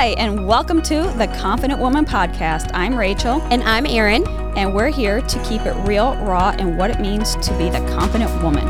Hi, and welcome to the Confident Woman Podcast. I'm Rachel. And I'm Erin. And we're here to keep it real, raw, and what it means to be the confident woman.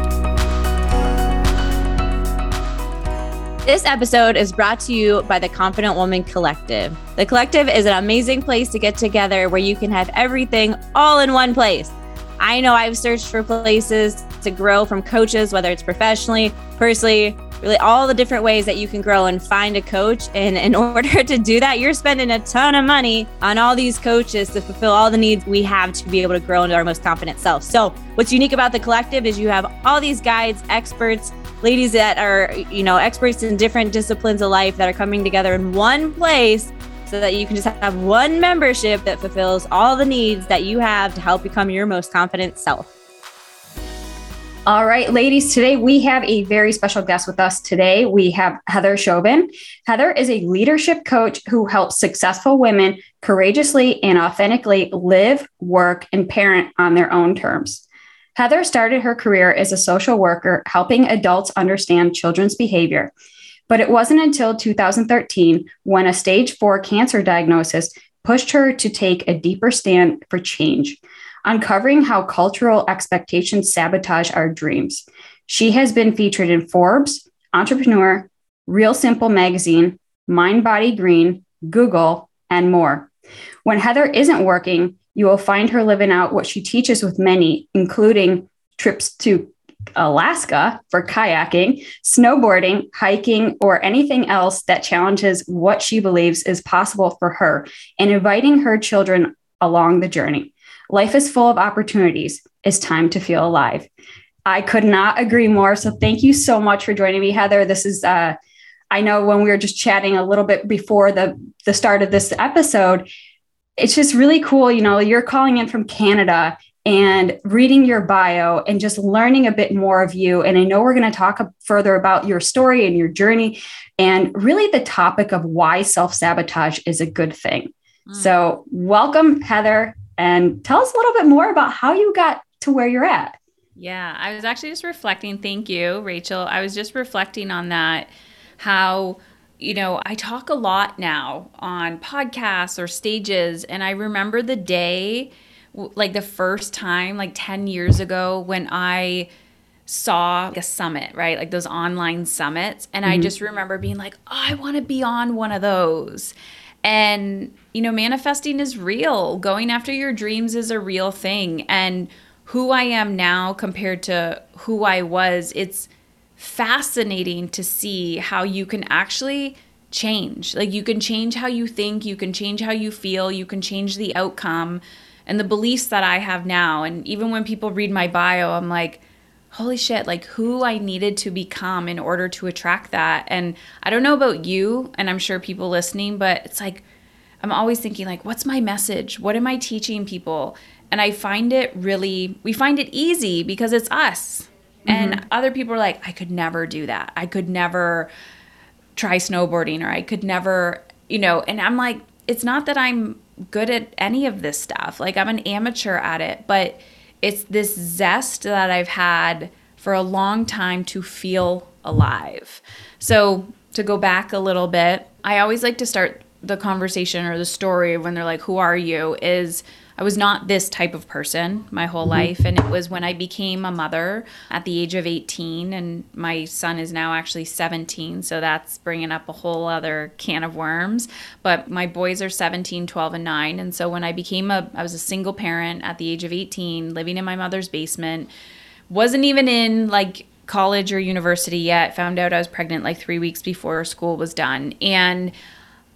This episode is brought to you by the Confident Woman Collective. The Collective is an amazing place to get together where you can have everything all in one place. I know I've searched for places to grow from coaches, whether it's professionally, personally, really all the different ways that you can grow and find a coach. And in order to do that, you're spending a ton of money on all these coaches to fulfill all the needs we have to be able to grow into our most confident self. So, what's unique about the collective is you have all these guides, experts, ladies that are, you know, experts in different disciplines of life that are coming together in one place so that you can just have one membership that fulfills all the needs that you have to help become your most confident self. All right, ladies, today we have a very special guest with us. Today we have Heather Chauvin. Heather is a leadership coach who helps successful women courageously and authentically live, work, and parent on their own terms. Heather started her career as a social worker, helping adults understand children's behavior. But it wasn't until 2013 when a stage four cancer diagnosis pushed her to take a deeper stand for change uncovering how cultural expectations sabotage our dreams. She has been featured in Forbes, Entrepreneur, Real Simple Magazine, Mind Body Green, Google, and more. When Heather isn't working, you will find her living out what she teaches with many, including trips to Alaska for kayaking, snowboarding, hiking, or anything else that challenges what she believes is possible for her, and inviting her children along the journey. Life is full of opportunities. It's time to feel alive. I could not agree more. So thank you so much for joining me, Heather. This is uh, I know when we were just chatting a little bit before the the start of this episode, it's just really cool. You know, you're calling in from Canada and reading your bio and just learning a bit more of you. And I know we're going to talk further about your story and your journey and really the topic of why self sabotage is a good thing. Mm. So, welcome, Heather and tell us a little bit more about how you got to where you're at. Yeah, I was actually just reflecting. Thank you, Rachel. I was just reflecting on that, how, you know, I talk a lot now on podcasts or stages. And I remember the day, like the first time, like 10 years ago, when I saw like a summit, right? Like those online summits. And mm-hmm. I just remember being like, oh, I want to be on one of those. And, you know, manifesting is real. Going after your dreams is a real thing. And who I am now compared to who I was, it's fascinating to see how you can actually change. Like, you can change how you think, you can change how you feel, you can change the outcome and the beliefs that I have now. And even when people read my bio, I'm like, holy shit, like who I needed to become in order to attract that. And I don't know about you, and I'm sure people listening, but it's like, I'm always thinking, like, what's my message? What am I teaching people? And I find it really, we find it easy because it's us. Mm-hmm. And other people are like, I could never do that. I could never try snowboarding or I could never, you know, and I'm like, it's not that I'm good at any of this stuff. Like, I'm an amateur at it, but it's this zest that I've had for a long time to feel alive. So, to go back a little bit, I always like to start the conversation or the story when they're like, Who are you? is I was not this type of person my whole mm-hmm. life. And it was when I became a mother at the age of 18, and my son is now actually 17. So that's bringing up a whole other can of worms. But my boys are 17, 12, and 9. And so when I became a, I was a single parent at the age of 18, living in my mother's basement, wasn't even in like college or university yet, found out I was pregnant like three weeks before school was done. And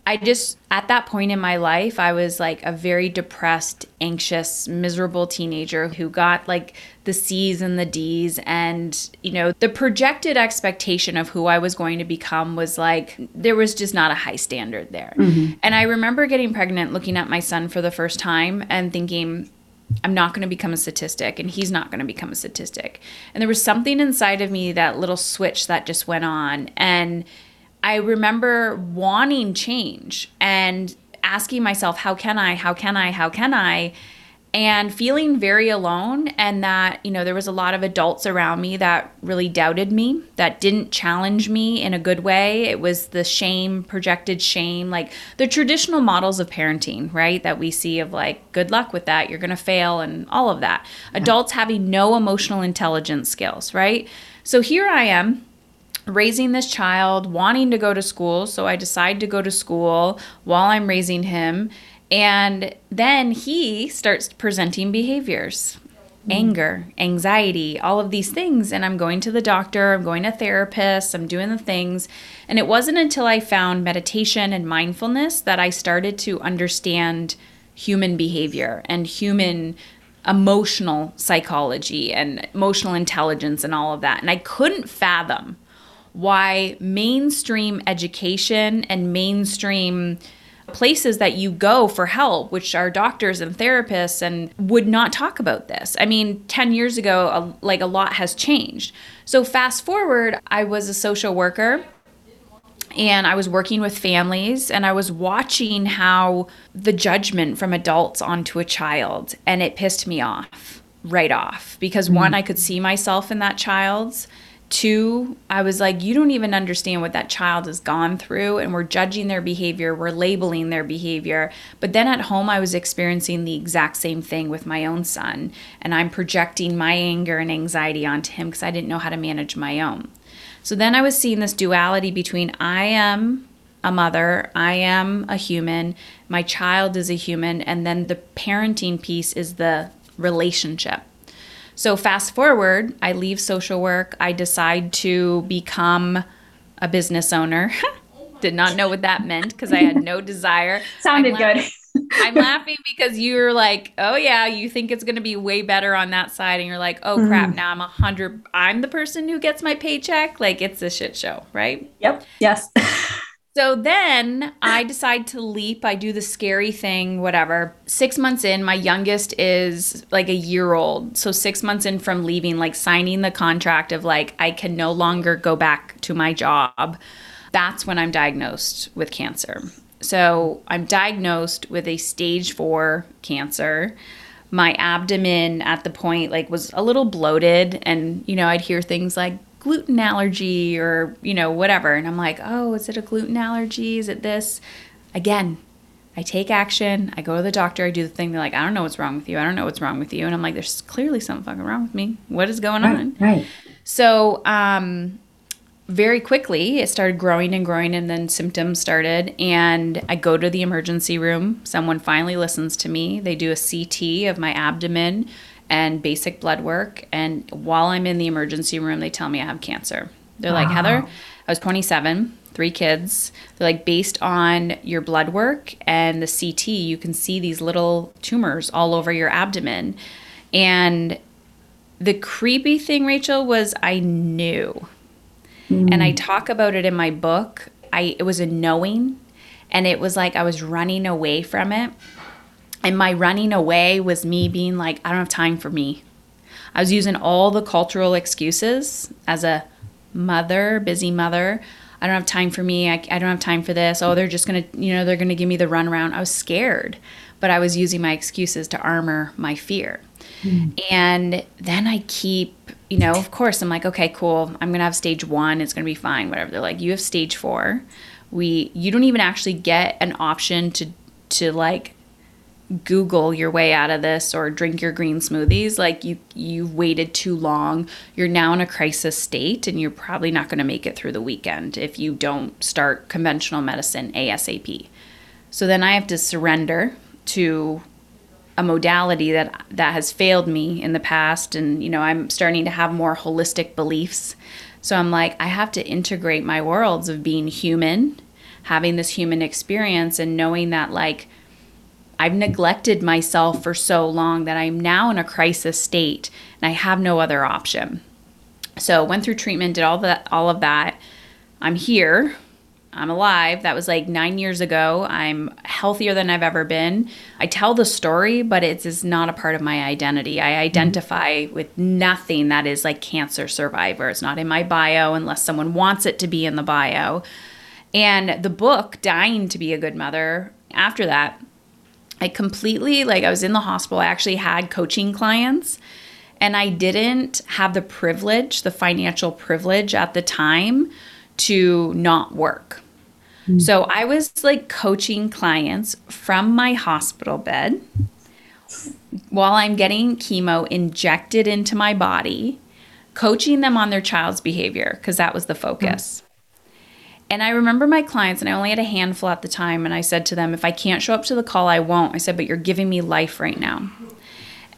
I just, at that point in my life, I was like a very depressed, anxious, miserable teenager who got like the C's and the D's. And, you know, the projected expectation of who I was going to become was like, there was just not a high standard there. Mm-hmm. And I remember getting pregnant, looking at my son for the first time and thinking, I'm not going to become a statistic and he's not going to become a statistic. And there was something inside of me, that little switch that just went on. And, I remember wanting change and asking myself, how can I, how can I, how can I? and feeling very alone and that you know there was a lot of adults around me that really doubted me that didn't challenge me in a good way. It was the shame projected shame like the traditional models of parenting right? That we see of like good luck with that you're going to fail and all of that. Adults having no emotional intelligence skills right? So here i am raising this child wanting to go to school so i decide to go to school while i'm raising him and then he starts presenting behaviors hmm. anger, anxiety, all of these things. And I'm going to the doctor, I'm going to therapists, I'm doing the things. And it wasn't until I found meditation and mindfulness that I started to understand human behavior and human emotional psychology and emotional intelligence and all of that. And I couldn't fathom why mainstream education and mainstream places that you go for help, which are doctors and therapists, and would not talk about this. I mean, 10 years ago, a, like a lot has changed. So, fast forward, I was a social worker and I was working with families and I was watching how the judgment from adults onto a child, and it pissed me off right off because mm-hmm. one, I could see myself in that child's Two, I was like, you don't even understand what that child has gone through, and we're judging their behavior, we're labeling their behavior. But then at home, I was experiencing the exact same thing with my own son, and I'm projecting my anger and anxiety onto him because I didn't know how to manage my own. So then I was seeing this duality between I am a mother, I am a human, my child is a human, and then the parenting piece is the relationship. So fast forward, I leave social work. I decide to become a business owner. Did not know what that meant because I had no desire. Sounded good. I'm laughing because you're like, oh yeah, you think it's going to be way better on that side, and you're like, oh mm-hmm. crap, now I'm a hundred. I'm the person who gets my paycheck. Like it's a shit show, right? Yep. Yes. So then I decide to leap. I do the scary thing, whatever. Six months in, my youngest is like a year old. So six months in from leaving, like signing the contract of like, I can no longer go back to my job. That's when I'm diagnosed with cancer. So I'm diagnosed with a stage four cancer my abdomen at the point like was a little bloated and you know i'd hear things like gluten allergy or, you know, whatever. And I'm like, oh, is it a gluten allergy? Is it this? Again, I take action. I go to the doctor. I do the thing. They're like, I don't know what's wrong with you. I don't know what's wrong with you. And I'm like, there's clearly something fucking wrong with me. What is going right, on? Right. So, um, very quickly, it started growing and growing, and then symptoms started. And I go to the emergency room. Someone finally listens to me. They do a CT of my abdomen and basic blood work. And while I'm in the emergency room, they tell me I have cancer. They're wow. like, Heather, I was 27, three kids. They're like, based on your blood work and the CT, you can see these little tumors all over your abdomen. And the creepy thing, Rachel, was I knew. Mm. And I talk about it in my book. I it was a knowing and it was like I was running away from it. And my running away was me being like, I don't have time for me. I was using all the cultural excuses as a mother, busy mother. I don't have time for me. I, I don't have time for this. Oh, they're just going to, you know, they're going to give me the runaround. I was scared, but I was using my excuses to armor my fear. Mm. And then I keep, you know, of course, I'm like, okay, cool. I'm going to have stage one. It's going to be fine, whatever. They're like, you have stage four. We, you don't even actually get an option to, to like Google your way out of this or drink your green smoothies. Like you you've waited too long. You're now in a crisis state and you're probably not going to make it through the weekend if you don't start conventional medicine ASAP. So then I have to surrender to a modality that that has failed me in the past and you know I'm starting to have more holistic beliefs. So I'm like I have to integrate my worlds of being human, having this human experience and knowing that like I've neglected myself for so long that I'm now in a crisis state and I have no other option. So went through treatment, did all that all of that. I'm here. I'm alive. That was like 9 years ago. I'm healthier than I've ever been. I tell the story, but it is not a part of my identity. I identify mm-hmm. with nothing that is like cancer survivor. It's not in my bio unless someone wants it to be in the bio. And the book Dying to be a Good Mother, after that, I completely, like, I was in the hospital. I actually had coaching clients, and I didn't have the privilege, the financial privilege at the time to not work. Mm. So I was like coaching clients from my hospital bed while I'm getting chemo injected into my body, coaching them on their child's behavior because that was the focus. Mm. And I remember my clients, and I only had a handful at the time, and I said to them, if I can't show up to the call, I won't. I said, but you're giving me life right now.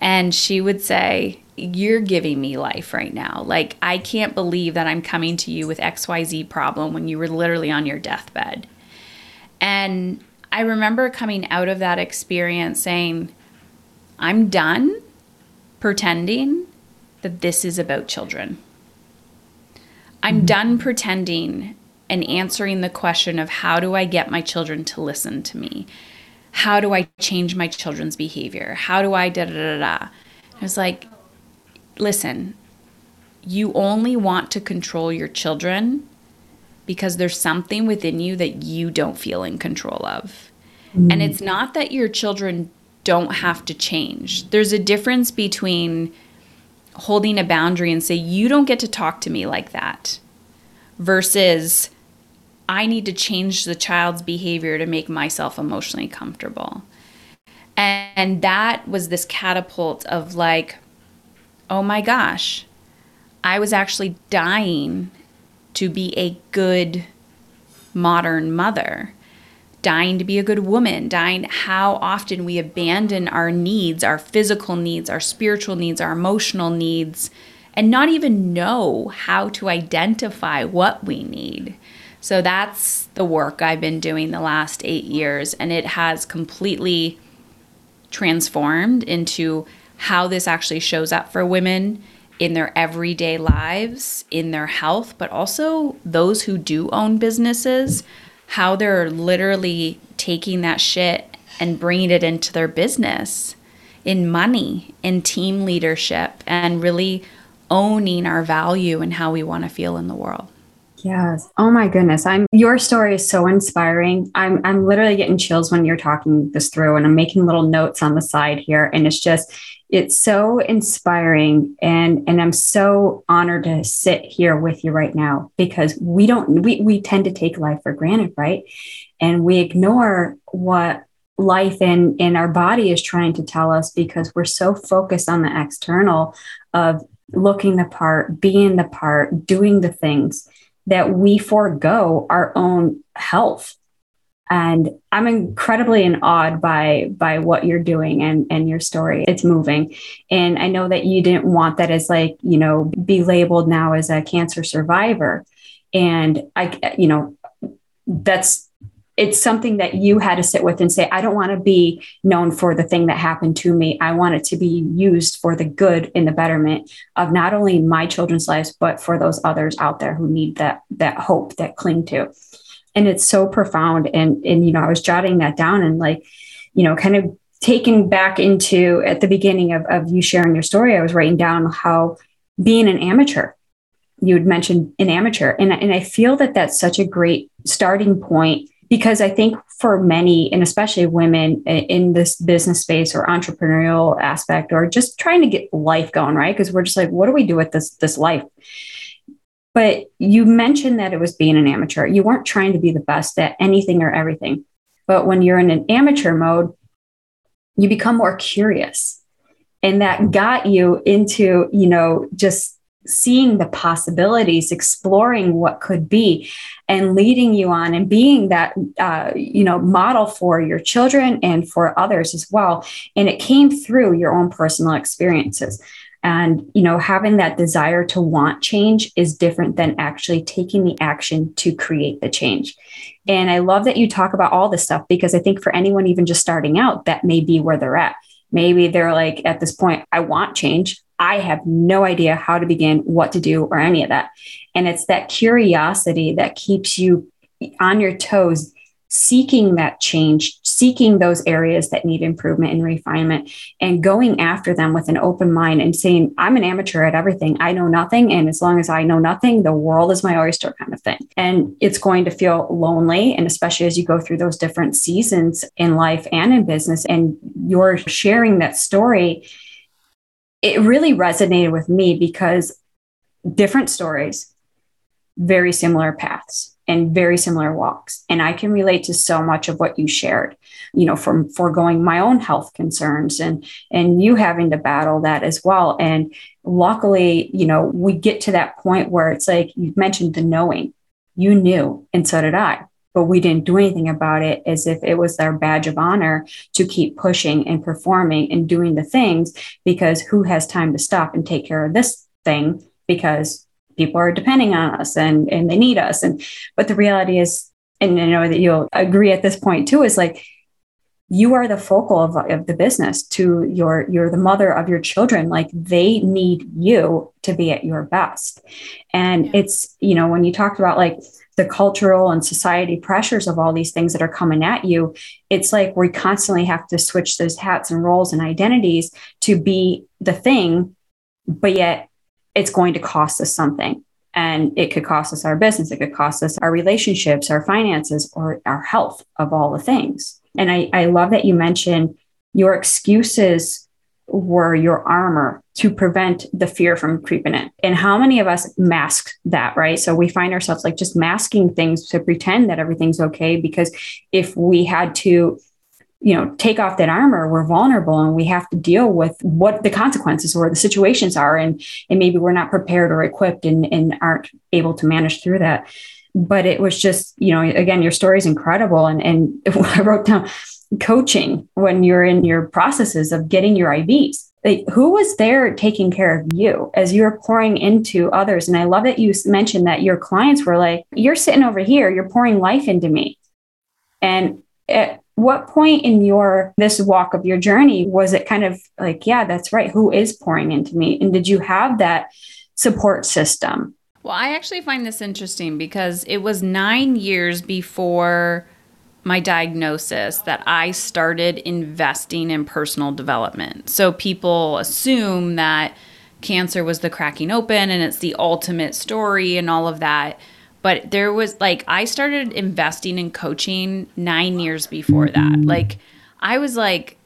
And she would say, You're giving me life right now. Like, I can't believe that I'm coming to you with XYZ problem when you were literally on your deathbed. And I remember coming out of that experience saying, I'm done pretending that this is about children. I'm mm-hmm. done pretending and answering the question of how do I get my children to listen to me? How do I change my children's behavior? How do I da da da da? I was like, listen, you only want to control your children because there's something within you that you don't feel in control of. Mm. And it's not that your children don't have to change. There's a difference between holding a boundary and say, you don't get to talk to me like that, versus I need to change the child's behavior to make myself emotionally comfortable. And and that was this catapult of like, oh my gosh, I was actually dying to be a good modern mother, dying to be a good woman, dying how often we abandon our needs, our physical needs, our spiritual needs, our emotional needs, and not even know how to identify what we need. So that's the work I've been doing the last eight years, and it has completely transformed into how this actually shows up for women in their everyday lives, in their health, but also those who do own businesses, how they're literally taking that shit and bringing it into their business in money, in team leadership, and really owning our value and how we want to feel in the world. Yes. Oh my goodness. I'm your story is so inspiring. I'm I'm literally getting chills when you're talking this through and I'm making little notes on the side here and it's just it's so inspiring and and I'm so honored to sit here with you right now because we don't we we tend to take life for granted, right? And we ignore what life in in our body is trying to tell us because we're so focused on the external of looking the part, being the part, doing the things that we forego our own health. And i'm incredibly in awe by by what you're doing and and your story. It's moving. And i know that you didn't want that as like you know be labeled now as a cancer survivor. And i you know that's it's something that you had to sit with and say, I don't want to be known for the thing that happened to me. I want it to be used for the good and the betterment of not only my children's lives, but for those others out there who need that that hope that cling to. And it's so profound. And and you know, I was jotting that down and like, you know, kind of taking back into at the beginning of, of you sharing your story, I was writing down how being an amateur you had mentioned an amateur and, and i feel that that's such a great starting point because I think for many, and especially women in this business space or entrepreneurial aspect, or just trying to get life going, right? Because we're just like, what do we do with this this life? But you mentioned that it was being an amateur. You weren't trying to be the best at anything or everything. But when you're in an amateur mode, you become more curious. And that got you into, you know, just seeing the possibilities, exploring what could be, and leading you on and being that uh, you know model for your children and for others as well. And it came through your own personal experiences. And you know, having that desire to want change is different than actually taking the action to create the change. And I love that you talk about all this stuff because I think for anyone even just starting out, that may be where they're at. Maybe they're like, at this point, I want change. I have no idea how to begin, what to do, or any of that. And it's that curiosity that keeps you on your toes, seeking that change, seeking those areas that need improvement and refinement and going after them with an open mind and saying, I'm an amateur at everything. I know nothing. And as long as I know nothing, the world is my oyster kind of thing. And it's going to feel lonely. And especially as you go through those different seasons in life and in business, and you're sharing that story, it really resonated with me because different stories, very similar paths and very similar walks. And I can relate to so much of what you shared, you know, from foregoing my own health concerns and and you having to battle that as well. And luckily, you know, we get to that point where it's like you mentioned the knowing. You knew, and so did I. But we didn't do anything about it as if it was our badge of honor to keep pushing and performing and doing the things because who has time to stop and take care of this thing? Because people are depending on us and and they need us and but the reality is and i know that you'll agree at this point too is like you are the focal of, of the business to your you're the mother of your children like they need you to be at your best and yeah. it's you know when you talked about like the cultural and society pressures of all these things that are coming at you it's like we constantly have to switch those hats and roles and identities to be the thing but yet it's going to cost us something. And it could cost us our business, it could cost us our relationships, our finances, or our health of all the things. And I, I love that you mentioned your excuses were your armor to prevent the fear from creeping in. And how many of us mask that, right? So we find ourselves like just masking things to pretend that everything's okay. Because if we had to you know take off that armor we're vulnerable and we have to deal with what the consequences or the situations are and and maybe we're not prepared or equipped and, and aren't able to manage through that but it was just you know again your story is incredible and and i wrote down coaching when you're in your processes of getting your ivs like who was there taking care of you as you're pouring into others? And i love that you mentioned that your clients were like you're sitting over here you're pouring life into me. And at what point in your this walk of your journey was it kind of like yeah that's right who is pouring into me? And did you have that support system? Well i actually find this interesting because it was 9 years before my diagnosis that i started investing in personal development. So people assume that cancer was the cracking open and it's the ultimate story and all of that. But there was like I started investing in coaching 9 years before that. Like I was like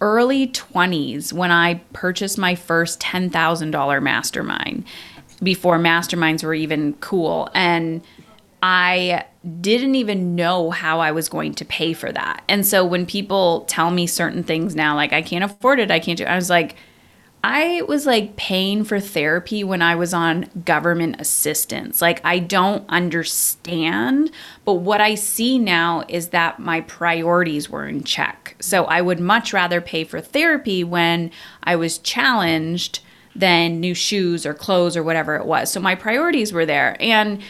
early 20s when I purchased my first $10,000 mastermind before masterminds were even cool. And I didn't even know how I was going to pay for that. And so when people tell me certain things now like I can't afford it, I can't do I was like I was like paying for therapy when I was on government assistance. Like, I don't understand, but what I see now is that my priorities were in check. So, I would much rather pay for therapy when I was challenged than new shoes or clothes or whatever it was. So, my priorities were there. And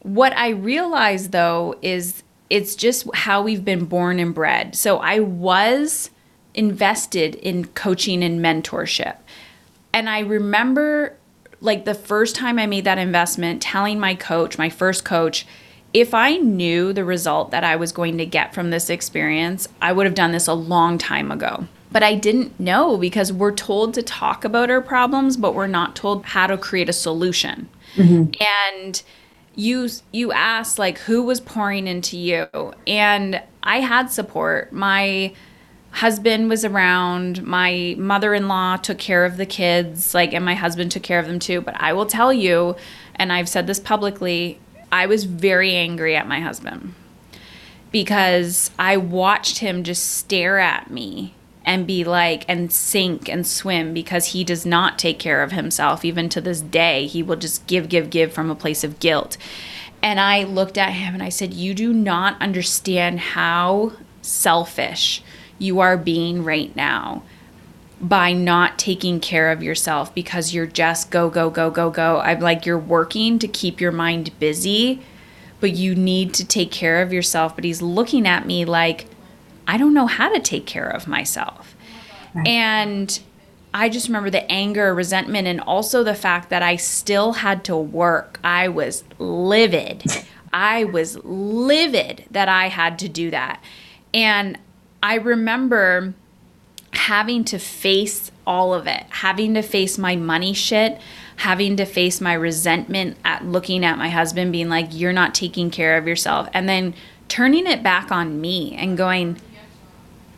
what I realize though is it's just how we've been born and bred. So, I was invested in coaching and mentorship. And I remember like the first time I made that investment, telling my coach, my first coach, if I knew the result that I was going to get from this experience, I would have done this a long time ago. But I didn't know because we're told to talk about our problems, but we're not told how to create a solution. Mm-hmm. And you you asked like who was pouring into you. And I had support. My husband was around. My mother-in-law took care of the kids like and my husband took care of them too. But i will tell you and i've said this publicly i was very angry at my husband because i watched him just stare at me and be like and sink and swim because he does not take care of himself even to this day he will just give give give from a place of guilt and i looked at him and i said you do not understand how selfish you are being right now by not taking care of yourself because you're just go, go, go, go, go. I'm like, you're working to keep your mind busy, but you need to take care of yourself. But he's looking at me like, I don't know how to take care of myself. Right. And I just remember the anger, resentment, and also the fact that I still had to work. I was livid. I was livid that I had to do that. And I remember having to face all of it, having to face my money shit, having to face my resentment at looking at my husband being like, you're not taking care of yourself. And then turning it back on me and going,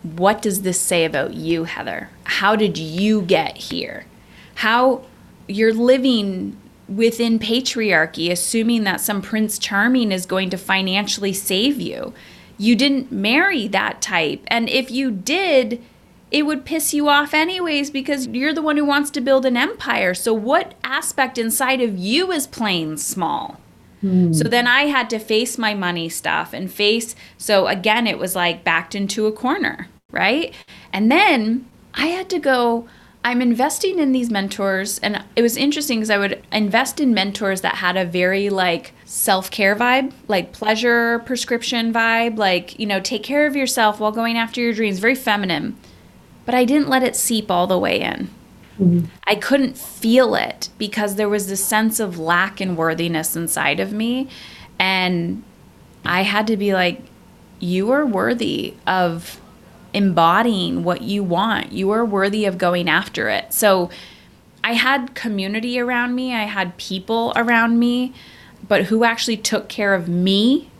what does this say about you, Heather? How did you get here? How you're living within patriarchy, assuming that some Prince Charming is going to financially save you. You didn't marry that type. And if you did, it would piss you off anyways because you're the one who wants to build an empire. So, what aspect inside of you is playing small? Mm. So then I had to face my money stuff and face. So again, it was like backed into a corner, right? And then I had to go. I'm investing in these mentors, and it was interesting because I would invest in mentors that had a very like self care vibe, like pleasure prescription vibe, like, you know, take care of yourself while going after your dreams, very feminine but I didn't let it seep all the way in. Mm-hmm. I couldn't feel it because there was this sense of lack and worthiness inside of me. And I had to be like, you are worthy of embodying what you want. You are worthy of going after it. So I had community around me, I had people around me, but who actually took care of me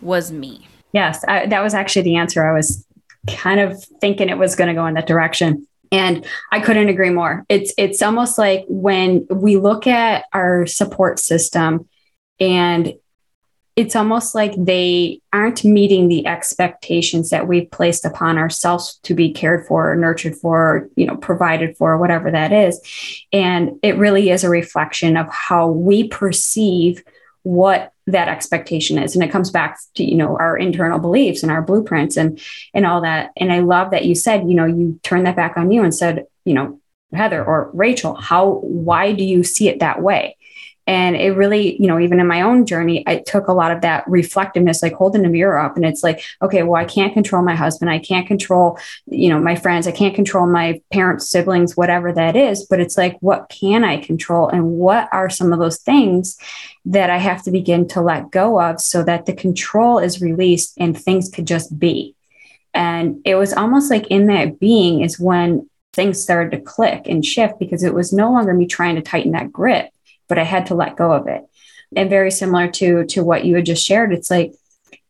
was me. Yes, I, that was actually the answer I was kind of thinking it was going to go in that direction and i couldn't agree more it's it's almost like when we look at our support system and it's almost like they aren't meeting the expectations that we've placed upon ourselves to be cared for or nurtured for or, you know provided for whatever that is. And it really is a reflection of how we perceive what that expectation is. And it comes back to you know our internal beliefs and our blueprints and and all that. And i love that you said you know you turned that back on you and said you know heather or rachel how why do you see it that way and it really, you know, even in my own journey, I took a lot of that reflectiveness, like holding a mirror up. And it's like, okay, well, I can't control my husband. I can't control, you know, my friends. I can't control my parents, siblings, whatever that is. But it's like, what can I control? And what are some of those things that I have to begin to let go of so that the control is released and things could just be? And it was almost like in that being is when things started to click and shift because it was no longer me trying to tighten that grip but I had to let go of it. And very similar to to what you had just shared, it's like,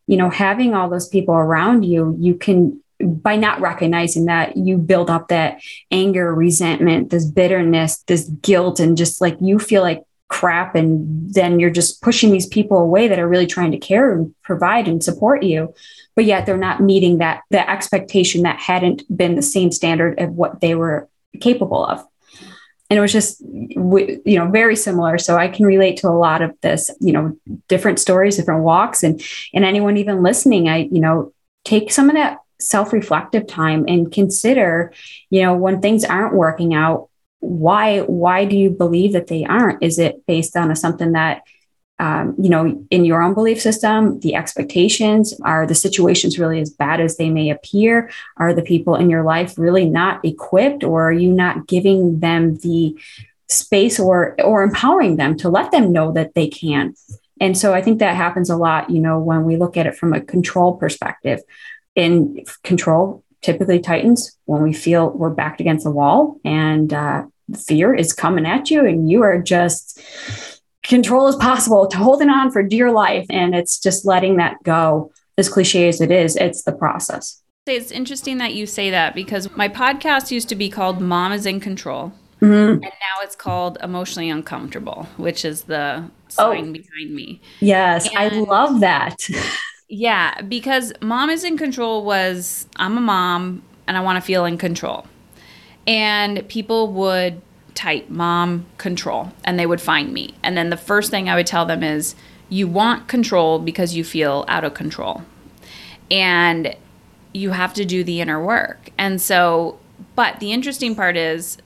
you know, having all those people around you, you can by not recognizing that you build up that anger, resentment, this bitterness, this guilt, and just like you feel like crap. And then you're just pushing these people away that are really trying to care and provide and support you. But yet they're not meeting that the expectation that hadn't been the same standard of what they were capable of and it was just you know very similar. So i can relate to a lot of this you know different stories different walks. And and anyone even listening i you know take some of that self-reflective time and consider you know when things aren't working out why why do you believe that they aren't? Is it based on a, something that um, you know, in your own belief system, the expectations are the situations really as bad as they may appear? Are the people in your life really not equipped, or are you not giving them the space or or empowering them to let them know that they can? And so I think that happens a lot, you know, when we look at it from a control perspective. In control typically tightens when we feel we're backed against the wall and uh, fear is coming at you, and you are just control as possible to holding on for dear life. And it's just letting that go, as cliche as it is, it's the process. It's interesting that you say that because my podcast used to be called Mom is in Control. Mm-hmm. And now it's called Emotionally Uncomfortable, which is the sign oh, behind me. Yes, and I love that. yeah, because Mom is in Control was I'm a mom and I want to feel in control. And people would type mom control and they would find me. And then the first thing I would tell them is you want control because you feel out of control. And you have to do the inner work. And so, but the interesting part is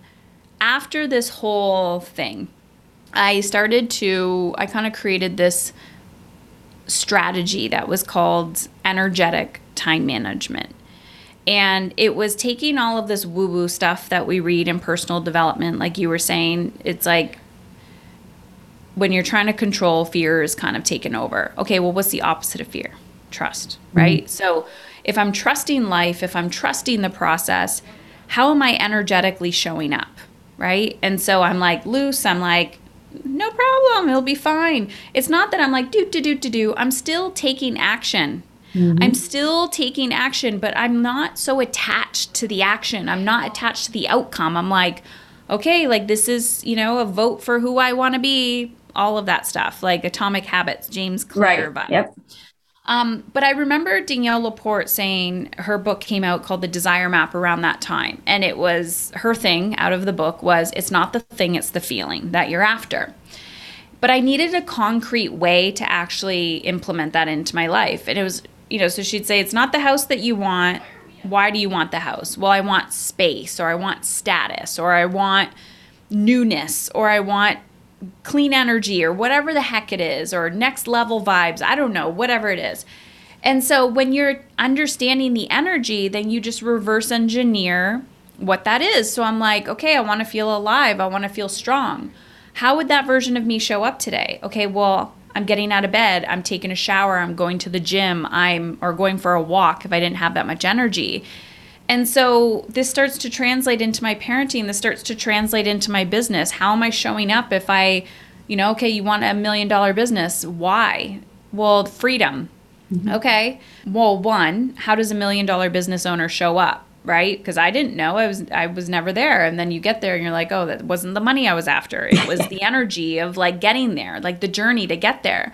after this whole thing, I started to, I kind of created this strategy that was called energetic time management. And it was taking all of this woo woo stuff that we read in personal development, like you were saying, it's like when you're trying to control, fear is kind of taken over. Okay, well, what's the opposite of fear? trust, right? Mm-hmm. So if I'm trusting life, if I'm trusting the process, how am I energetically showing up? Right. And so I'm like loose. I'm like, no problem. It'll be fine. It's not that I'm like, do, do, do, do, do. I'm still taking action. Mm-hmm. I'm still taking action, but I'm not so attached to the action. I'm not attached to the outcome. I'm like, okay, like this is, you know, a vote for who I want to be, all of that stuff, like Atomic Habits, James Clear. Right. Yep. Um, but I remember Danielle LaPorte saying her book came out called The Desire Map around that time. And it was her thing out of the book was it's not the thing, it's the feeling that you're after. But I needed a concrete way to actually implement that into my life. And it was, you know, so she'd say, it's not the house that you want. Why do you want the house? Well, I want space, or I want status, or I want newness, or I want clean energy or whatever the heck it is, or next level vibes. I don't know, whatever it is. And so when you're understanding the energy, then you just reverse engineer what that is. So I'm like, okay, I want to feel alive. I want to feel strong. How would that version of me show up today? Okay, well, I'm getting out of bed, I'm taking a shower, I'm going to the gym, I'm or going for a walk if I didn't have that much energy. And so this starts to translate into my parenting. This starts to translate into my business. How am I showing up if I, you know, okay, you want a million dollar business. Why? Well, freedom. Mm-hmm. Okay. Well, one, how does a million dollar business owner show up? Right? Because I didn't know. I was I was never there. And then you get there and you're like, oh, that wasn't the money I was after. It was the energy of like getting there, like the journey to get there.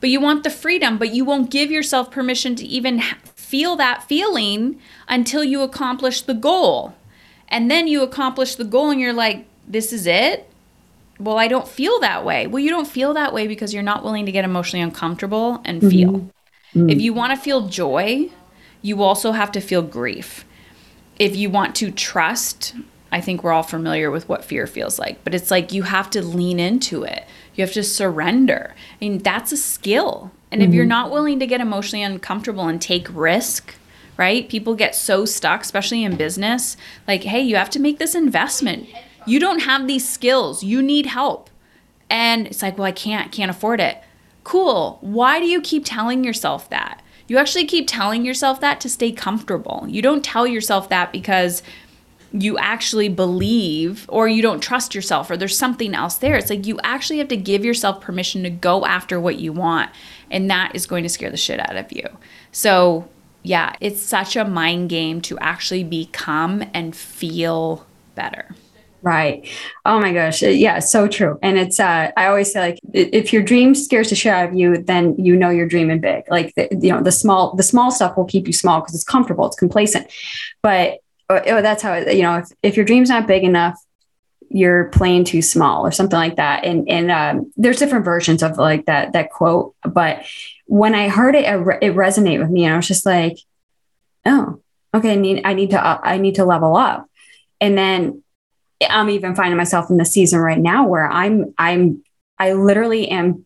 But you want the freedom, but you won't give yourself permission to even feel that feeling until you accomplish the goal. And then you accomplish the goal and you're like, this is it? Well, I don't feel that way. Well, you don't feel that way because you're not willing to get emotionally uncomfortable and mm-hmm. feel. Mm-hmm. If you want to feel joy, you also have to feel grief. If you want to trust, I think we're all familiar with what fear feels like, but it's like you have to lean into it. You have to surrender. I mean, that's a skill. And mm-hmm. if you're mm-hmm. not willing to get emotionally uncomfortable and take risk, right? People get so stuck, especially in business. Like, hey, you have to make this investment. You don't have these skills. You need help. And it's like, well, I can't, can't afford it. Cool. Why do you keep telling yourself that? You actually keep telling yourself that to stay comfortable. You don't tell yourself that because you actually believe or you don't trust yourself or there's something else there. It's like you actually have to give yourself permission to go after what you want. And that is going to scare the shit out of you. So, yeah, it's such a mind game to actually become and feel better. Right. Oh my gosh. Yeah, so true. And it's uh I always say like if your dream scares the shit out of you, then you know you're dreaming big. Like the, you know, the small the small stuff will keep you small because it's comfortable, it's complacent. But oh, oh, that's how it, you know if, if your dream's not big enough you're playing too small or something like that and and um, there's different versions of like that that quote but when i heard it it resonated with me and i was just like oh okay i need i need to uh, i need to level up and then i'm even finding myself in the season right now where i'm i'm i literally am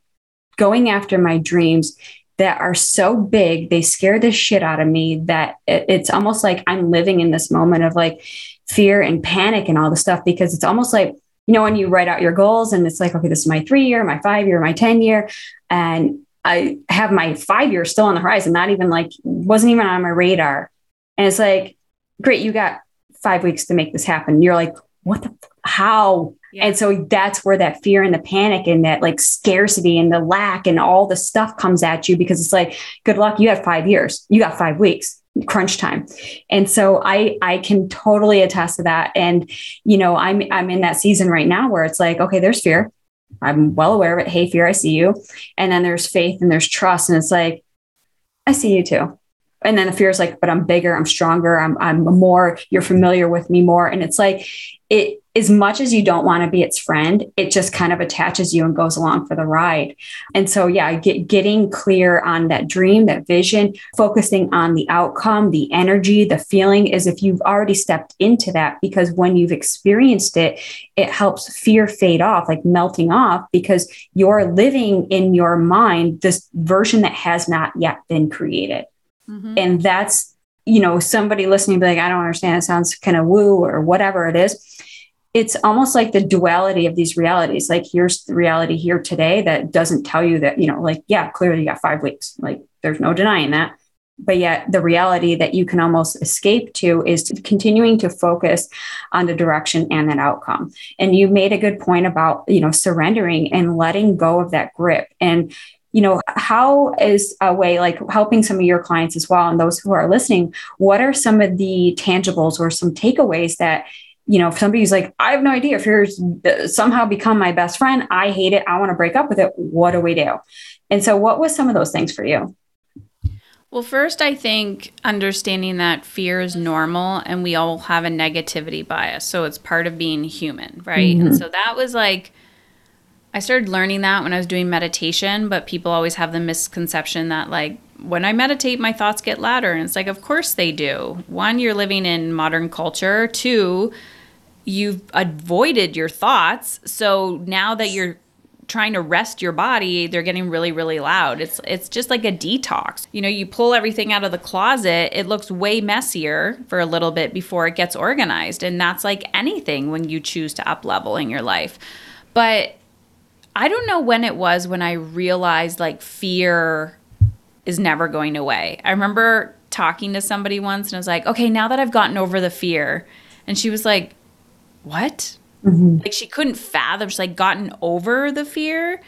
going after my dreams that are so big, they scare the shit out of me that it, it's almost like I'm living in this moment of like fear and panic and all the stuff because it's almost like, you know, when you write out your goals and it's like, okay, this is my three year, my five year, my 10 year. And I have my five year still on the horizon, not even like, wasn't even on my radar. And it's like, great, you got five weeks to make this happen. You're like, what the, how? Yeah. And so that's where that fear and the panic and that like scarcity and the lack and all the stuff comes at you because it's like, good luck, you have five years, you got five weeks, crunch time. And so I I can totally attest to that. And you know, I'm I'm in that season right now where it's like, okay, there's fear. I'm well aware of it. Hey, fear, I see you. And then there's faith and there's trust. And it's like, I see you too and then the fear is like but i'm bigger i'm stronger i'm i'm more you're familiar with me more. And it's like it as much as you don't want to be its friend it just kind of attaches you and goes along for the ride. And so yeah get, getting clear on that dream that vision focusing on the outcome the energy the feeling is if you've already stepped into that because when you've experienced it it helps fear fade off like melting off because you're living in your mind this version that has not yet been created Mm-hmm. And that's, you know, somebody listening be like, I don't understand. It sounds kind of woo or whatever it is. it's almost like the duality of these realities. Like here's the reality here today that doesn't tell you that, you know, like, yeah, clearly you got five weeks. Like there's no denying that. But yet the reality that you can almost escape to is to continuing to focus on the direction and that outcome. And you made a good point about, you know, surrendering and letting go of that grip. And you know how is a way like helping some of your clients as well and those who are listening what are some of the tangibles or some takeaways that you know, if somebody's like, I have no idea if you're somehow become my best friend, I hate it, I want to break up with it, what do we do? And so, what was some of those things for you? Well, first, I think understanding that fear is normal and we all have a negativity bias. So it's part of being human, right? Mm-hmm. And so that was like, I started learning that when I was doing meditation, but people always have the misconception that, like, when I meditate, my thoughts get louder. And it's like, of course they do. One, you're living in modern culture. Two, you've avoided your thoughts. So now that you're trying to rest your body, they're getting really, really loud. It's it's just like a detox. You know, you pull everything out of the closet, it looks way messier for a little bit before it gets organized. And that's like anything when you choose to up level in your life. But I don't know when it was when I realized like fear is never going away. I remember talking to somebody once and I was like, okay, now that I've gotten over the fear. And she was like, what? Mm-hmm. Like she couldn't fathom, she's like gotten over the fear.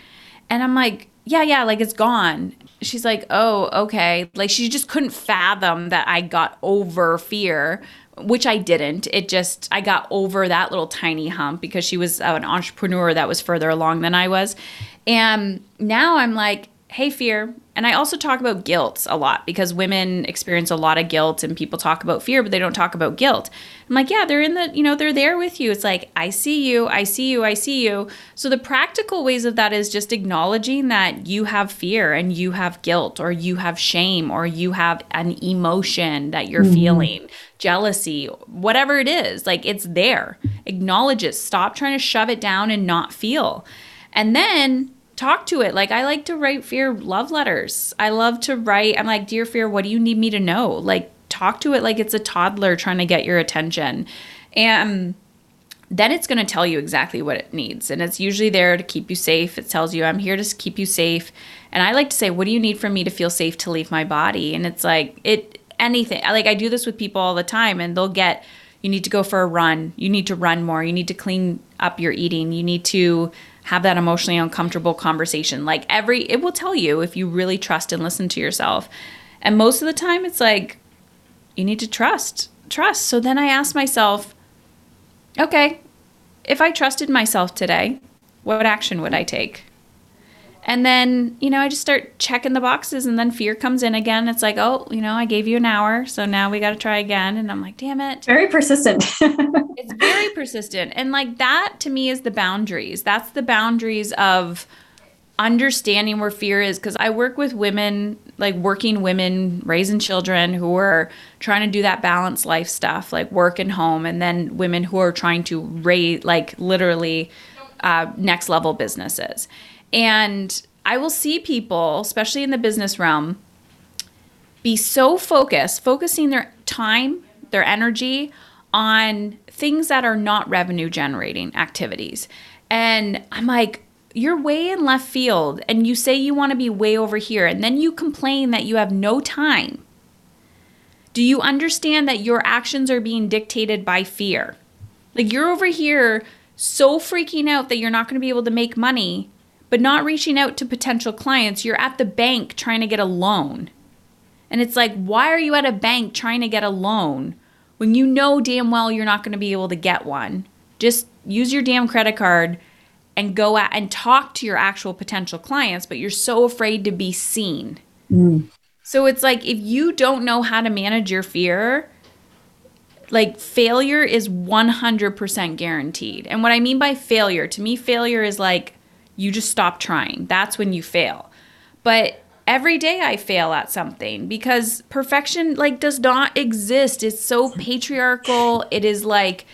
And I'm like, yeah, yeah, like it's gone. She's like, oh, okay. Like she just couldn't fathom that I got over fear, which I didn't. It just, I got over that little tiny hump because she was an entrepreneur that was further along than I was. And now I'm like, hey, fear. And I also talk about guilt a lot because women experience a lot of guilt and people talk about fear, but they don't talk about guilt. I'm like, yeah, they're in the, you know, they're there with you. It's like, I see you, I see you, I see you. So the practical ways of that is just acknowledging that you have fear and you have guilt or you have shame or you have an emotion that you're mm-hmm. feeling, jealousy, whatever it is. Like it's there. Acknowledge it. Stop trying to shove it down and not feel. And then talk to it. Like I like to write fear love letters. I love to write. I'm like, "Dear fear, what do you need me to know?" Like talk to it like it's a toddler trying to get your attention. And then it's going to tell you exactly what it needs. And it's usually there to keep you safe. It tells you, I'm here to keep you safe. And I like to say, what do you need from me to feel safe to leave my body? And it's like, it, anything. Like I do this with people all the time and they'll get, you need to go for a run. You need to run more. You need to clean up your eating. You need to have that emotionally uncomfortable conversation. Like every, it will tell you if you really trust and listen to yourself. And most of the time, it's like, you need to trust, trust. So then I ask myself, okay, if I trusted myself today, what action would I take? And then, you know, I just start checking the boxes and then fear comes in again. It's like, oh, you know, I gave you an hour, so now we got to try again. And I'm like, damn it. Very persistent. it's very persistent. And like that to me is the boundaries. That's the boundaries of understanding where fear is because I work with women, like working women, raising children who are trying to do that balanced life stuff, like work and home, and then women who are trying to raise, like literally, uh, next level businesses. And I will see people, especially in the business realm, be so focused, focusing their time, their energy on things that are not revenue generating activities. And I'm like, you're way in left field and you say you want to be way over here and then you complain that you have no time. Do you understand that your actions are being dictated by fear? Like you're over here so freaking out that you're not going to be able to make money but not reaching out to potential clients. You're at the bank trying to get a loan. And it's like, why are you at a bank trying to get a loan when you know damn well you're not going to be able to get one? Just use your damn credit card and go out and talk to your actual potential clients, but you're so afraid to be seen. Mm. So it's like if you don't know how to manage your fear, like failure is 100% guaranteed. And what I mean by failure, to me, failure is like you just stop trying. That's when you fail. But every day I fail at something because perfection like does not exist. It's so patriarchal. It is like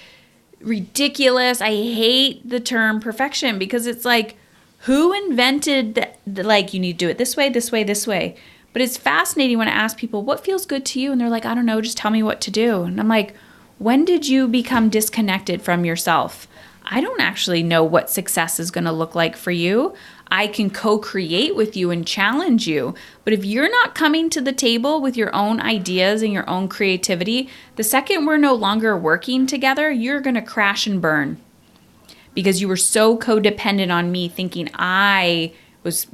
ridiculous. I hate the term perfection because it's like who invented the, the, like you need to do it this way, this way, this way. But it's fascinating when I ask people what feels good to you and they're like I don't know, just tell me what to do. And I'm like when did you become disconnected from yourself? I don't actually know what success is going to look like for you. I can co create with you and challenge you. But if you're not coming to the table with your own ideas and your own creativity, the second we're no longer working together, you're going to crash and burn because you were so codependent on me thinking I was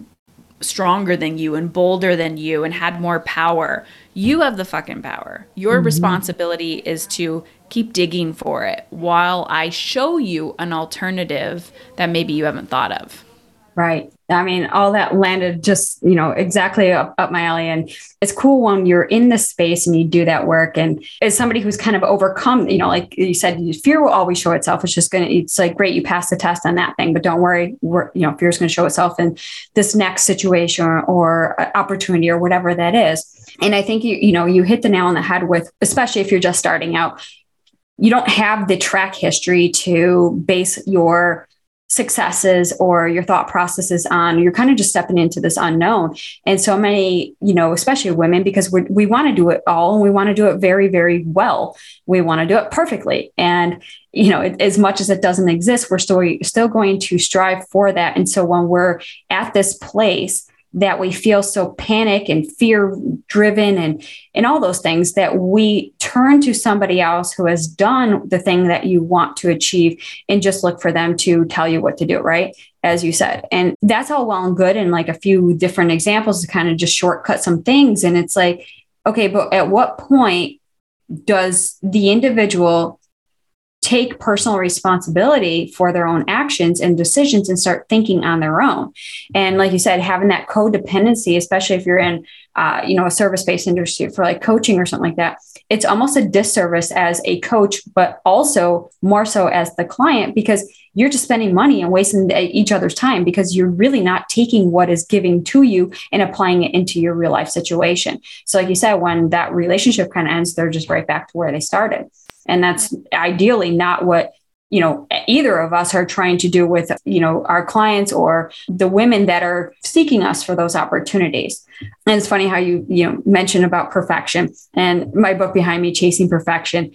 stronger than you and bolder than you and had more power. You have the fucking power. Your mm-hmm. responsibility is to keep digging for it while I show you an alternative that maybe you haven't thought of. Right. I mean, all that landed just, you know, exactly up, up my alley. And it's cool when you're in the space and you do that work. And as somebody who's kind of overcome, you know, like you said, fear will always show itself. It's just going to, it's like, great, you passed the test on that thing, but don't worry, you know, fear is going to show itself in this next situation or, or opportunity or whatever that is. And I think you, you know, you hit the nail on the head with, especially if you're just starting out, you don't have the track history to base your successes or your thought processes on. You're kind of just stepping into this unknown. And so many you know especially women because we we want to do it all and we want to do it very very well. We want to do it perfectly. And you know it, as much as it doesn't exist we're still still going to strive for that. And so when we're at this place that we feel so panic and fear driven and and all those things that we turn to somebody else who has done the thing that you want to achieve and just look for them to tell you what to do right? As you said. And that's all well and good and like a few different examples to kind of just shortcut some things. And it's like okay but at what point does the individual take personal responsibility for their own actions and decisions and start thinking on their own. And like you said, having that codependency, especially if you're in, uh, you know, a service-based industry for like coaching or something like that, it's almost a disservice as a coach, but also more so as the client because you're just spending money and wasting each other's time because you're really not taking what is giving to you and applying it into your real life situation. So, like you said, when that relationship kind of ends, they're just right back to where they started and that's ideally not what you know either of us are trying to do with you know our clients or the women that are seeking us for those opportunities and it's funny how you you know mentioned about perfection and my book behind me chasing perfection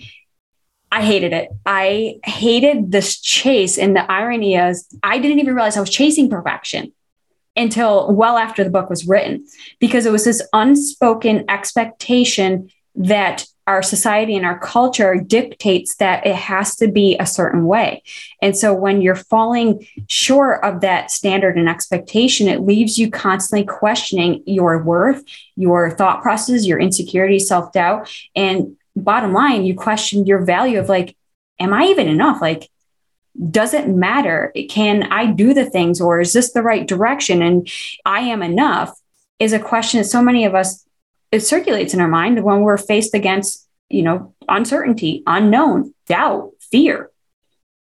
I hated it. I hated this chase. And the irony is, I didn't even realize I was chasing perfection until well after the book was written, because it was this unspoken expectation that our society and our culture dictates that it has to be a certain way. And so when you're falling short of that standard and expectation, it leaves you constantly questioning your worth, your thought process, your insecurity, self doubt. And bottom line, you question your value of like, am I even enough? Like, does it matter? Can I do the things or is this the right direction? And I am enough is a question that so many of us it circulates in our mind when we're faced against, you know, uncertainty, unknown, doubt, fear.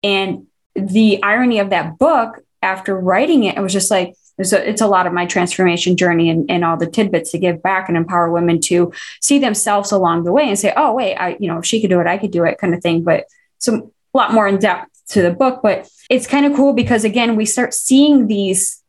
And the irony of that book, after writing it, it was just like, it's a, it's a lot of my transformation journey and, and all the tidbits to give back and empower women to see themselves along the way and say, oh, wait, I, you know, if she could do it, I could do it kind of thing. But some a lot more in depth to the book. But it's kind of cool because again, we start seeing these.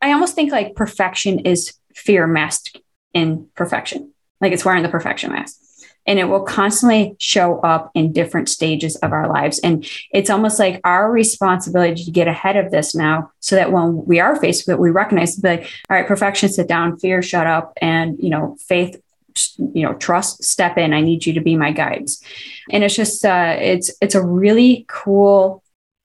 I almost think like perfection is fear masked in perfection. Like it's wearing the perfection mask. And it will constantly show up in different stages of our lives. And it's almost like our responsibility to get ahead of this now so that when we are faced with it, we recognize like, all right, perfection, sit down, fear, shut up, and you know, faith, you know, trust, step in. I need you to be my guides. And it's just uh it's it's a really cool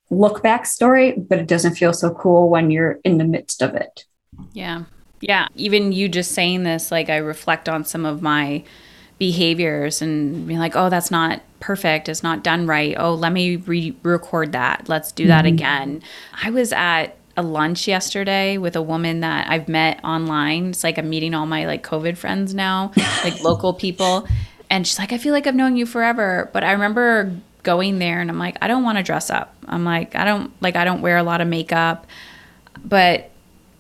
look back story, but it doesn't feel so cool when you're in the midst of it. Yeah. Yeah. Even you just saying this, like I reflect on some of my behaviors and be like, oh, that's not perfect. It's not done right. Oh, let me re record that. Let's do that mm-hmm. again. I was at a lunch yesterday with a woman that I've met online. It's like I'm meeting all my like COVID friends now, like local people. And she's like, I feel like I've known you forever. But I remember going there and I'm like, I don't want to dress up. I'm like, I don't like I don't wear a lot of makeup. But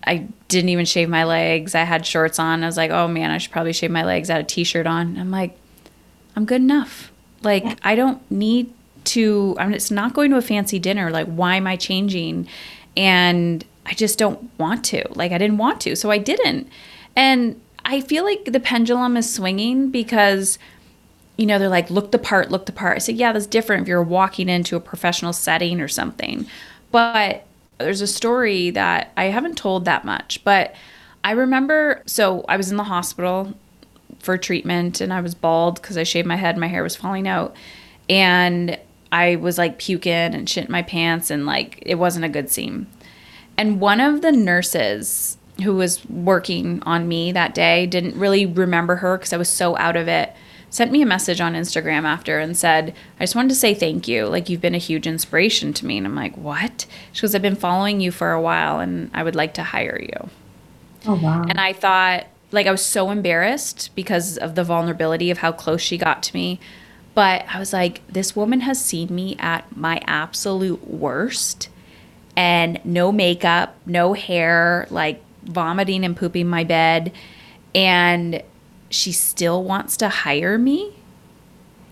I didn't even shave my legs. I had shorts on. I was like, oh man, I should probably shave my legs. I had a t shirt on. I'm like, I'm good enough. Like, yeah. I don't need to, I mean, it's not going to a fancy dinner. Like, why am I changing? And I just don't want to. Like, I didn't want to. So I didn't. And I feel like the pendulum is swinging because you know, they're like, look the part, look the part. I said, yeah, that's different if you're walking into a professional setting or something. But there's a story that I haven't told that much, but I remember so I was in the hospital for treatment and I was bald because I shaved my head, my hair was falling out. And I was like puking and shit in my pants and like it wasn't a good scene. And one of the nurses who was working on me that day didn't really remember her because I was so out of it sent me a message on Instagram after and said, I just wanted to say thank you. Like, you've been a huge inspiration to me. And I'm like, what? She goes, I've been following you for a while and I would like to hire you. Oh, wow. And I thought, like, I was so embarrassed because of the vulnerability of how close she got to me. But I was like, this woman has seen me at my absolute worst and no makeup, no hair, like vomiting and pooping my bed. And she still wants to hire me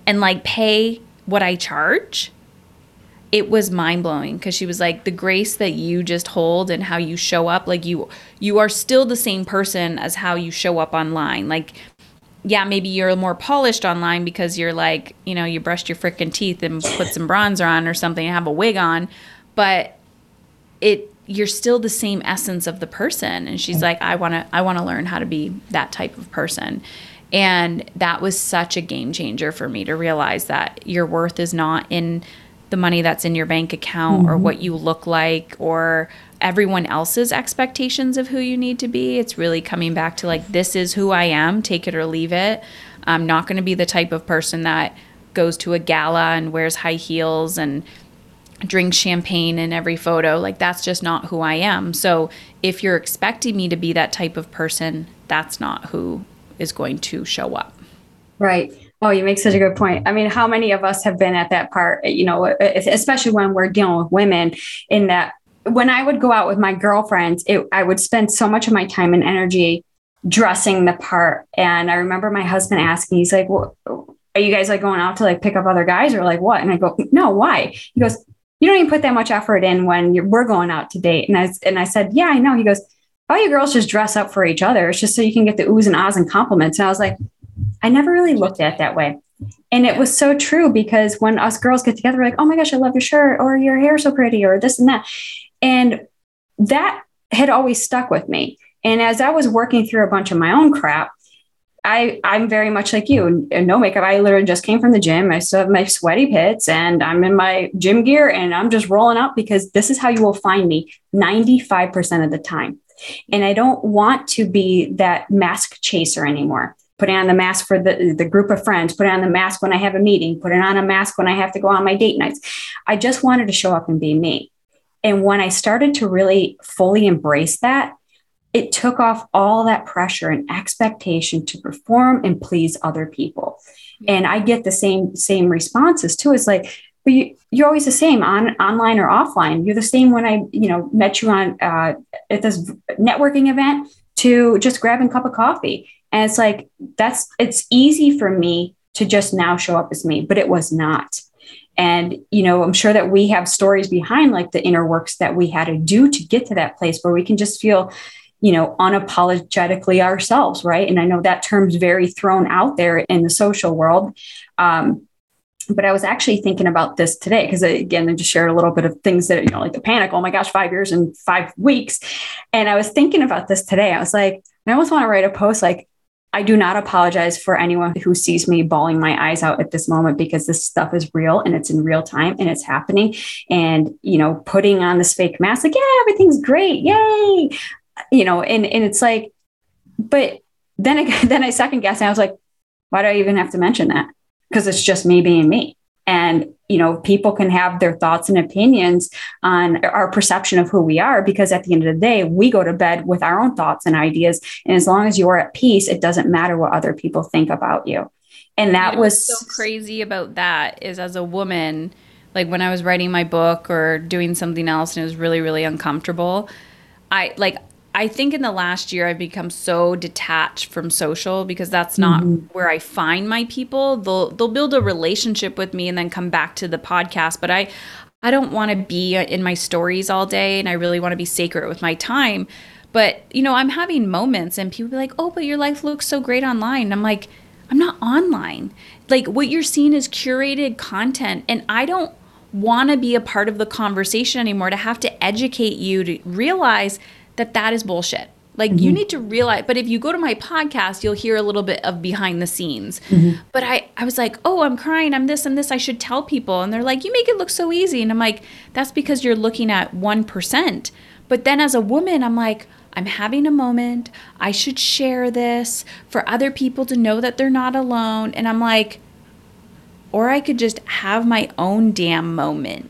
and like pay what I charge. It was mind blowing because she was like the grace that you just hold and how you show up. Like you, you are still the same person as how you show up online. Like, yeah, maybe you're more polished online because you're like, you know, you brushed your freaking teeth and put some bronzer on or something and have a wig on, but it you're still the same essence of the person. And she's like i want to i want to learn how to be that type of person. And that was such a game changer for me to realize that your worth is not in the money that's in your bank account mm-hmm. or what you look like or everyone else's expectations of who you need to be. It's really coming back to like this is who i am take it or leave it. I'm not going to be the type of person that goes to a gala and wears high heels and drink champagne in every photo. Like that's just not who I am. So if you're expecting me to be that type of person, that's not who is going to show up. Right. Oh, you make such a good point. I mean, how many of us have been at that part, you know, especially when we're dealing with women in that when I would go out with my girlfriends, it, I would spend so much of my time and energy dressing the part. And I remember my husband asking, he's like, well, are you guys like going out to like pick up other guys or like what? And I go, no, why? He goes, you don't even put that much effort in when we're going out to date. And I, and I said, yeah, I know. He goes, all you girls just dress up for each other. It's just so you can get the oohs and ahs and compliments. And I was like, I never really looked at it that way. And it was so true because when us girls get together, we're like, oh my gosh, I love your shirt or your hair so pretty or this and that. And that had always stuck with me. And as I was working through a bunch of my own crap, I I'm very much like you. No makeup. I literally just came from the gym. I still have my sweaty pits and I'm in my gym gear and I'm just rolling up because this is how you will find me 95% of the time. And I don't want to be that mask chaser anymore. Putting on the mask for the, the group of friends, putting on the mask when I have a meeting, putting on a mask when I have to go on my date nights. I just wanted to show up and be me. And when I started to really fully embrace that, it took off all that pressure and expectation to perform and please other people. And I get the same same responses too. It's like, but you, you're always the same on online or offline. You're the same when I, you know, met you on uh, at this networking event to just grabbing a cup of coffee. And it's like that's it's easy for me to just now show up as me, but it was not. And you know, I'm sure that we have stories behind like the inner works that we had to do to get to that place where we can just feel you know, unapologetically ourselves, right? And I know that term's very thrown out there in the social world. Um, but I was actually thinking about this today because again, I just shared a little bit of things that, you know, like the panic, oh my gosh, five years and five weeks. And I was thinking about this today. I was like, I almost want to write a post like, I do not apologize for anyone who sees me bawling my eyes out at this moment because this stuff is real and it's in real time and it's happening. And, you know, putting on this fake mask, like, yeah, everything's great. Yay you know, and, and it's like, but then I, then I second guess and I was like, why do I even have to mention that? Because it's just me being me. And, you know, people can have their thoughts and opinions on our perception of who we are because at the end of the day, we go to bed with our own thoughts and ideas. And as long as you're at peace, it doesn't matter what other people think about you. And that you know, was so crazy about that is as a woman, like when I was writing my book or doing something else and it was really, really uncomfortable, I like I think in the last year I've become so detached from social because that's not mm-hmm. where I find my people. They'll they'll build a relationship with me and then come back to the podcast, but I I don't want to be in my stories all day and I really want to be sacred with my time. But, you know, I'm having moments and people be like, "Oh, but your life looks so great online." I'm like, I'm not online. Like what you're seeing is curated content and I don't want to be a part of the conversation anymore to have to educate you to realize that that is bullshit. Like mm-hmm. you need to realize, but if you go to my podcast, you'll hear a little bit of behind the scenes. Mm-hmm. But I, I was like, oh, I'm crying, I'm this and this, I should tell people. And they're like, you make it look so easy. And I'm like, that's because you're looking at 1%. But then as a woman, I'm like, I'm having a moment. I should share this for other people to know that they're not alone. And I'm like, or I could just have my own damn moment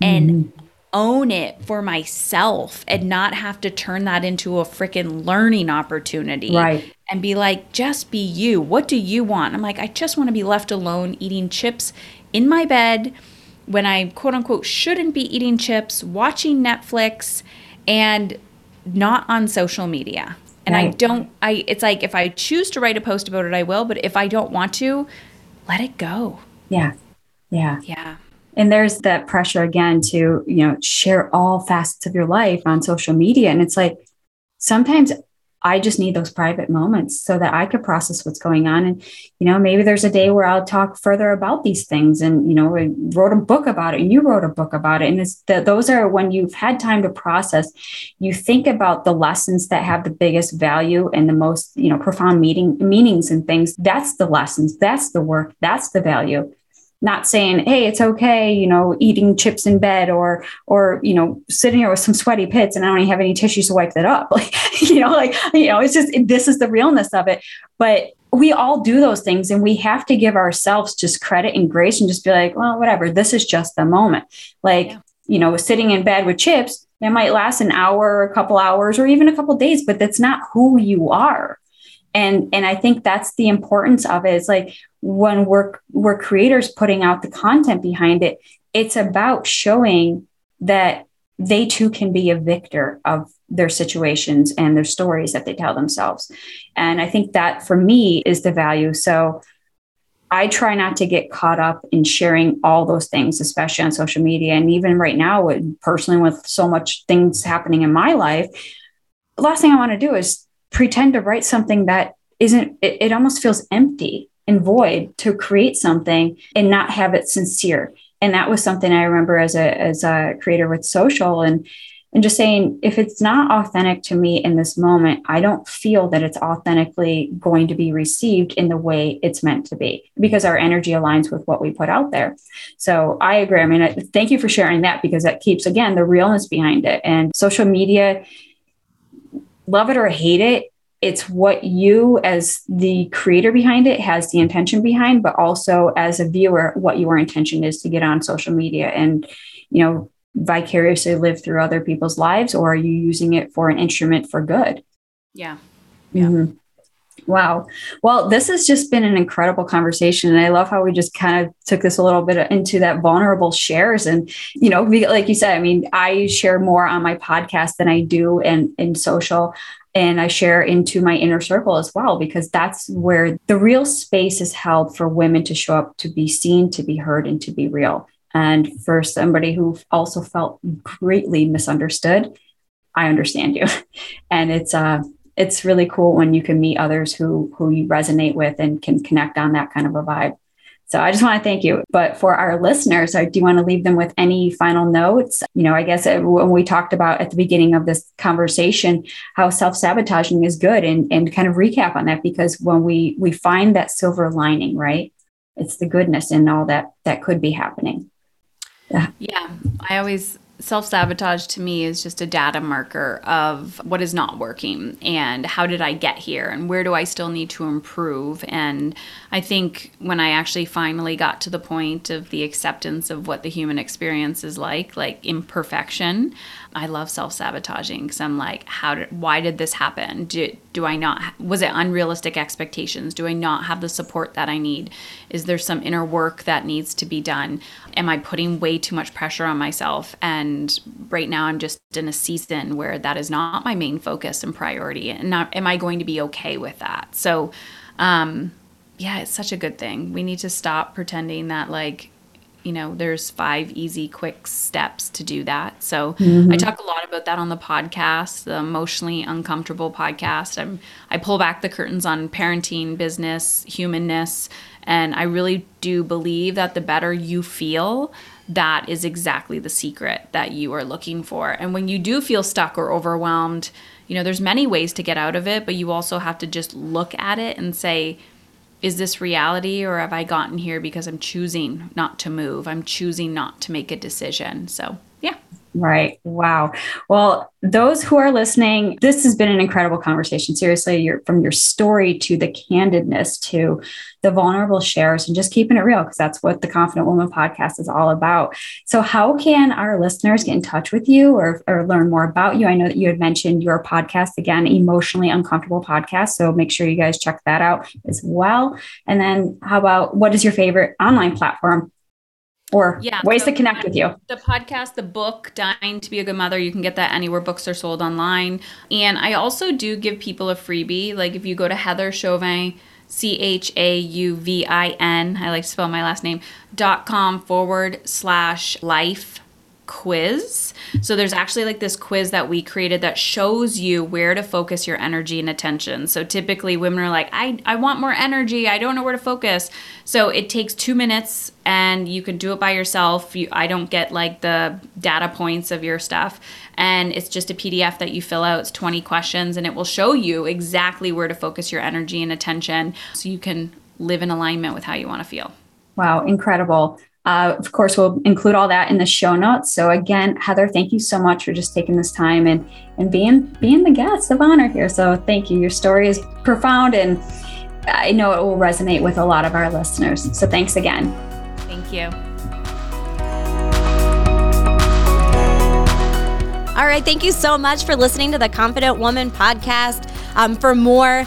and mm own it for myself and not have to turn that into a freaking learning opportunity. Right. And be like, just be you. What do you want? I'm like, I just want to be left alone eating chips in my bed when I quote unquote shouldn't be eating chips, watching Netflix and not on social media. And right. I don't I it's like if I choose to write a post about it I will, but if I don't want to, let it go. Yeah. Yeah. Yeah and there's that pressure again to you know share all facets of your life on social media. And it's like sometimes i just need those private moments so that i could process what's going on. And you know maybe there's a day where i'll talk further about these things and you know I wrote a book about it and you wrote a book about it. And it's that those are when you've had time to process you think about the lessons that have the biggest value and the most you know profound meaning meanings and things. That's the lessons. That's the work. That's the value not saying hey it's okay you know eating chips in bed or or you know sitting here with some sweaty pits and i don't even have any tissues to wipe that up. Like you know like you know it's just this is the realness of it. But we all do those things and we have to give ourselves just credit and grace and just be like well whatever this is just the moment. Like yeah. you know sitting in bed with chips it might last an hour a couple hours or even a couple days but that's not who you are. And and i think that's the importance of it. It's like when we're we're creators putting out the content behind it it's about showing that they too can be a victor of their situations and their stories that they tell themselves. And i think that for me is the value. So i try not to get caught up in sharing all those things especially on social media. And even right now personally with so much things happening in my life the last thing i want to do is pretend to write something that isn't it, it almost feels empty and void to create something and not have it sincere. And that was something i remember as a as a creator with social and and just saying if it's not authentic to me in this moment i don't feel that it's authentically going to be received in the way it's meant to be because our energy aligns with what we put out there. So i agree. I mean thank you for sharing that because that keeps again the realness behind it. And social media love it or hate it it's what you as the creator behind it has the intention behind but also as a viewer what your intention is to get on social media and you know vicariously live through other people's lives or are you using it for an instrument for good yeah yeah mm-hmm. Wow. Well, this has just been an incredible conversation. And I love how we just kind of took this a little bit into that vulnerable shares. And, you know, like you said, I mean, I share more on my podcast than I do in, in social and I share into my inner circle as well, because that's where the real space is held for women to show up, to be seen, to be heard, and to be real. And for somebody who also felt greatly misunderstood, I understand you. And it's uh it's really cool when you can meet others who who you resonate with and can connect on that kind of a vibe. So I just want to thank you. But for our listeners, do want to leave them with any final notes. You know, I guess uh, when we talked about at the beginning of this conversation how self-sabotaging is good and, and kind of recap on that because when we we find that silver lining, right? It's the goodness in all that that could be happening. Yeah. Yeah. I always self sabotage to me is just a data marker of what is not working and how did I get here and where do I still need to improve. And I think when I actually finally got to the point of the acceptance of what the human experience is like, like imperfection, I love self sabotaging because I'm like, how did, why did this happen? Do, do I not, was it unrealistic expectations? Do I not have the support that I need? Is there some inner work that needs to be done? Am I putting way too much pressure on myself? And right now I'm just in a season where that is not my main focus and priority. And not, am I going to be okay with that? So, um, yeah, it's such a good thing. We need to stop pretending that like you know, there's five easy, quick steps to do that. So mm-hmm. I talk a lot about that on the podcast, the emotionally uncomfortable podcast. I'm I pull back the curtains on parenting, business, humanness, and I really do believe that the better you feel, that is exactly the secret that you are looking for. And when you do feel stuck or overwhelmed, you know, there's many ways to get out of it, but you also have to just look at it and say, is this reality or have I gotten here because I'm choosing not to move? I'm choosing not to make a decision. So. Right. Wow. Well, those who are listening, this has been an incredible conversation. Seriously, from your story to the candidness to the vulnerable shares and just keeping it real because that's what the Confident Woman podcast is all about. So, how can our listeners get in touch with you or, or learn more about you? I know that you had mentioned your podcast again, Emotionally Uncomfortable Podcast. So, make sure you guys check that out as well. And then, how about what is your favorite online platform or yeah, ways so to connect with you. The podcast, the book, Dying to Be a Good Mother, you can get that anywhere books are sold online. And I also do give people a freebie. Like if you go to Heather Chauvin, C H A U V I N, I like to spell my last name, dot com forward slash life quiz. So there's actually like this quiz that we created that shows you where to focus your energy and attention. So typically women are like, I, I want more energy. I don't know where to focus. So it takes two minutes and you can do it by yourself. You, I don't get like the data points of your stuff. And it's just a PDF that you fill out. It's 20 questions and it will show you exactly where to focus your energy and attention so you can live in alignment with how you want to feel. Wow, incredible. Uh, of course, we'll include all that in the show notes. So again, Heather, thank you so much for just taking this time and and being being the guest of honor here. So thank you. Your story is profound, and I know it will resonate with a lot of our listeners. So thanks again. Thank you. All right. Thank you so much for listening to the Confident Woman podcast. Um, for more